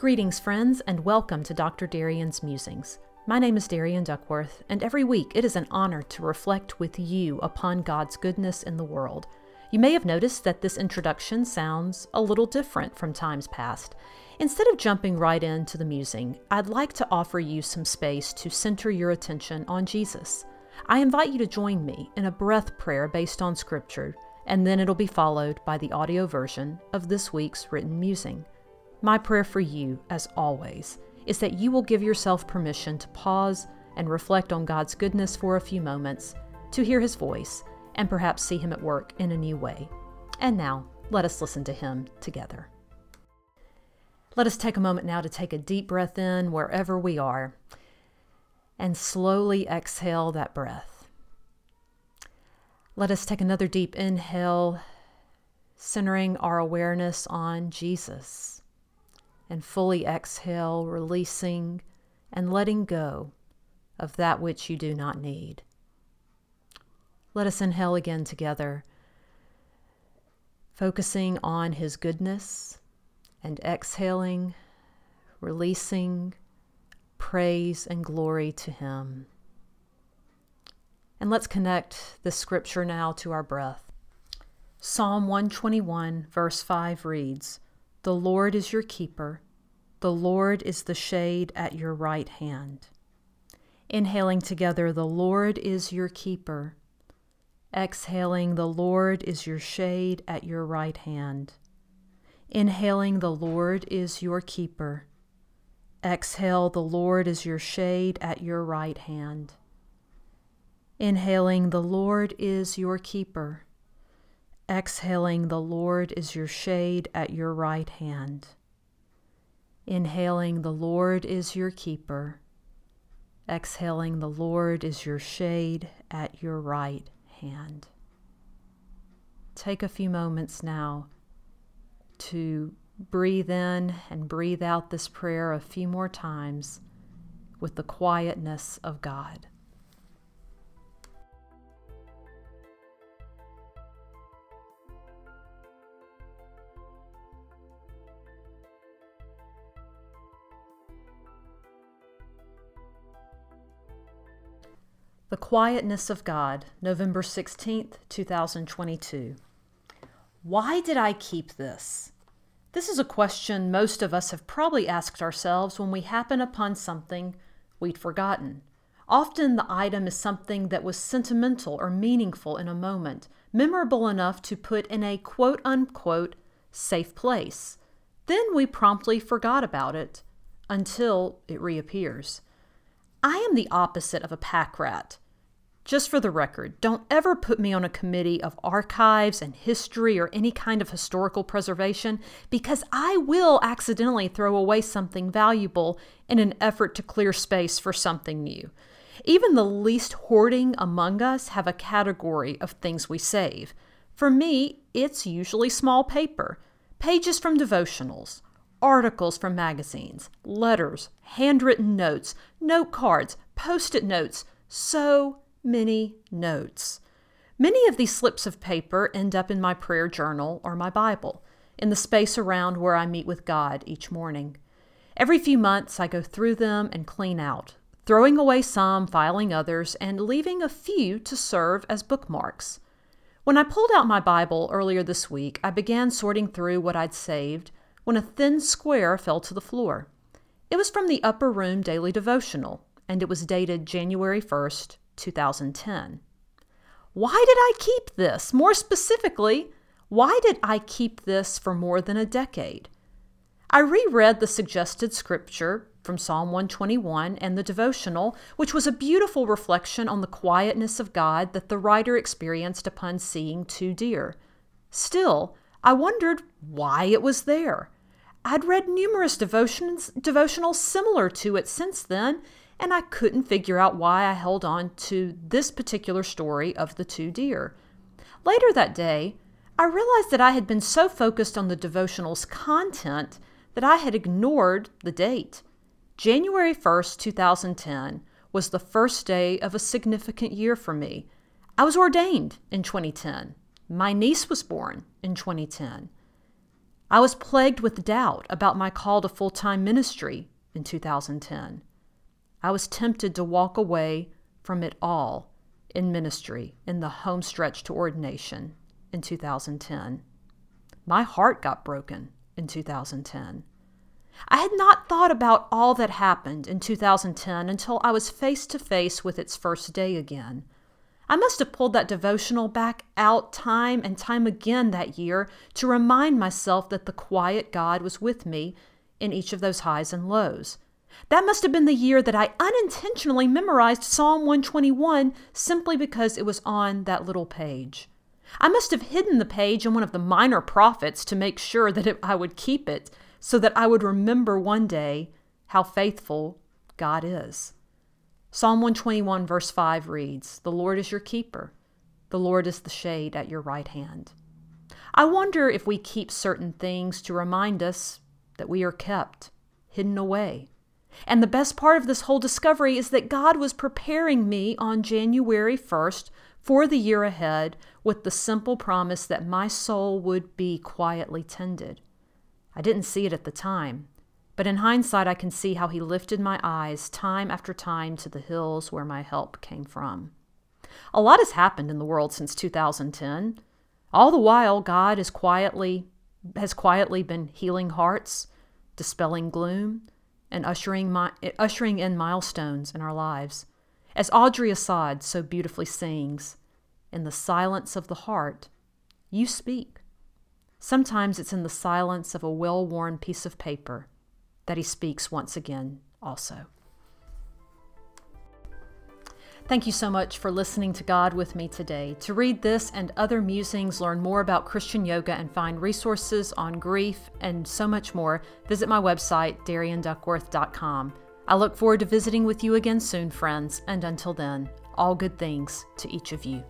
Greetings, friends, and welcome to Dr. Darian's Musings. My name is Darian Duckworth, and every week it is an honor to reflect with you upon God's goodness in the world. You may have noticed that this introduction sounds a little different from times past. Instead of jumping right into the musing, I'd like to offer you some space to center your attention on Jesus. I invite you to join me in a breath prayer based on Scripture, and then it'll be followed by the audio version of this week's written musing. My prayer for you, as always, is that you will give yourself permission to pause and reflect on God's goodness for a few moments, to hear His voice, and perhaps see Him at work in a new way. And now, let us listen to Him together. Let us take a moment now to take a deep breath in wherever we are and slowly exhale that breath. Let us take another deep inhale, centering our awareness on Jesus and fully exhale, releasing and letting go of that which you do not need. Let us inhale again together, focusing on His goodness and exhaling, releasing praise and glory to Him. And let's connect this scripture now to our breath. Psalm 121, verse 5 reads, the Lord is your keeper. The Lord is the shade at your right hand. Inhaling together, the Lord is your keeper. Exhaling, the Lord is your shade at your right hand. Inhaling, the Lord is your keeper. Exhale, the Lord is your shade at your right hand. Inhaling, the Lord is your keeper. Exhaling, the Lord is your shade at your right hand. Inhaling, the Lord is your keeper. Exhaling, the Lord is your shade at your right hand. Take a few moments now to breathe in and breathe out this prayer a few more times with the quietness of God. The Quietness of God, November 16th, 2022. Why did I keep this? This is a question most of us have probably asked ourselves when we happen upon something we'd forgotten. Often the item is something that was sentimental or meaningful in a moment, memorable enough to put in a quote unquote safe place. Then we promptly forgot about it until it reappears. I am the opposite of a pack rat. Just for the record, don't ever put me on a committee of archives and history or any kind of historical preservation because I will accidentally throw away something valuable in an effort to clear space for something new. Even the least hoarding among us have a category of things we save. For me, it's usually small paper, pages from devotionals, articles from magazines, letters, handwritten notes, note cards, post it notes, so many notes. Many of these slips of paper end up in my prayer journal or my Bible, in the space around where I meet with God each morning. Every few months, I go through them and clean out, throwing away some, filing others, and leaving a few to serve as bookmarks. When I pulled out my Bible earlier this week, I began sorting through what I'd saved when a thin square fell to the floor. It was from the Upper Room Daily Devotional, and it was dated January 1st, 2010. Why did I keep this? More specifically, why did I keep this for more than a decade? I reread the suggested scripture from Psalm 121 and the devotional, which was a beautiful reflection on the quietness of God that the writer experienced upon seeing two deer. Still, I wondered why it was there. I'd read numerous devotions, devotionals similar to it since then, and I couldn't figure out why I held on to this particular story of the two deer. Later that day, I realized that I had been so focused on the devotional's content that I had ignored the date. January 1st, 2010 was the first day of a significant year for me. I was ordained in 2010. My niece was born in 2010. I was plagued with doubt about my call to full time ministry in 2010. I was tempted to walk away from it all in ministry in the home stretch to ordination in 2010. My heart got broken in 2010. I had not thought about all that happened in 2010 until I was face to face with its first day again. I must have pulled that devotional back out time and time again that year to remind myself that the quiet God was with me in each of those highs and lows. That must have been the year that I unintentionally memorized Psalm 121 simply because it was on that little page. I must have hidden the page in one of the minor prophets to make sure that I would keep it so that I would remember one day how faithful God is. Psalm 121, verse 5 reads The Lord is your keeper, the Lord is the shade at your right hand. I wonder if we keep certain things to remind us that we are kept, hidden away. And the best part of this whole discovery is that God was preparing me on January 1st for the year ahead with the simple promise that my soul would be quietly tended. I didn't see it at the time, but in hindsight, I can see how He lifted my eyes time after time to the hills where my help came from. A lot has happened in the world since 2010. All the while, God is quietly has quietly been healing hearts, dispelling gloom, and ushering, my, ushering in milestones in our lives. As Audrey Assad so beautifully sings, in the silence of the heart, you speak. Sometimes it's in the silence of a well worn piece of paper that he speaks once again, also. Thank you so much for listening to God with me today. To read this and other musings, learn more about Christian yoga, and find resources on grief and so much more, visit my website, darianduckworth.com. I look forward to visiting with you again soon, friends, and until then, all good things to each of you.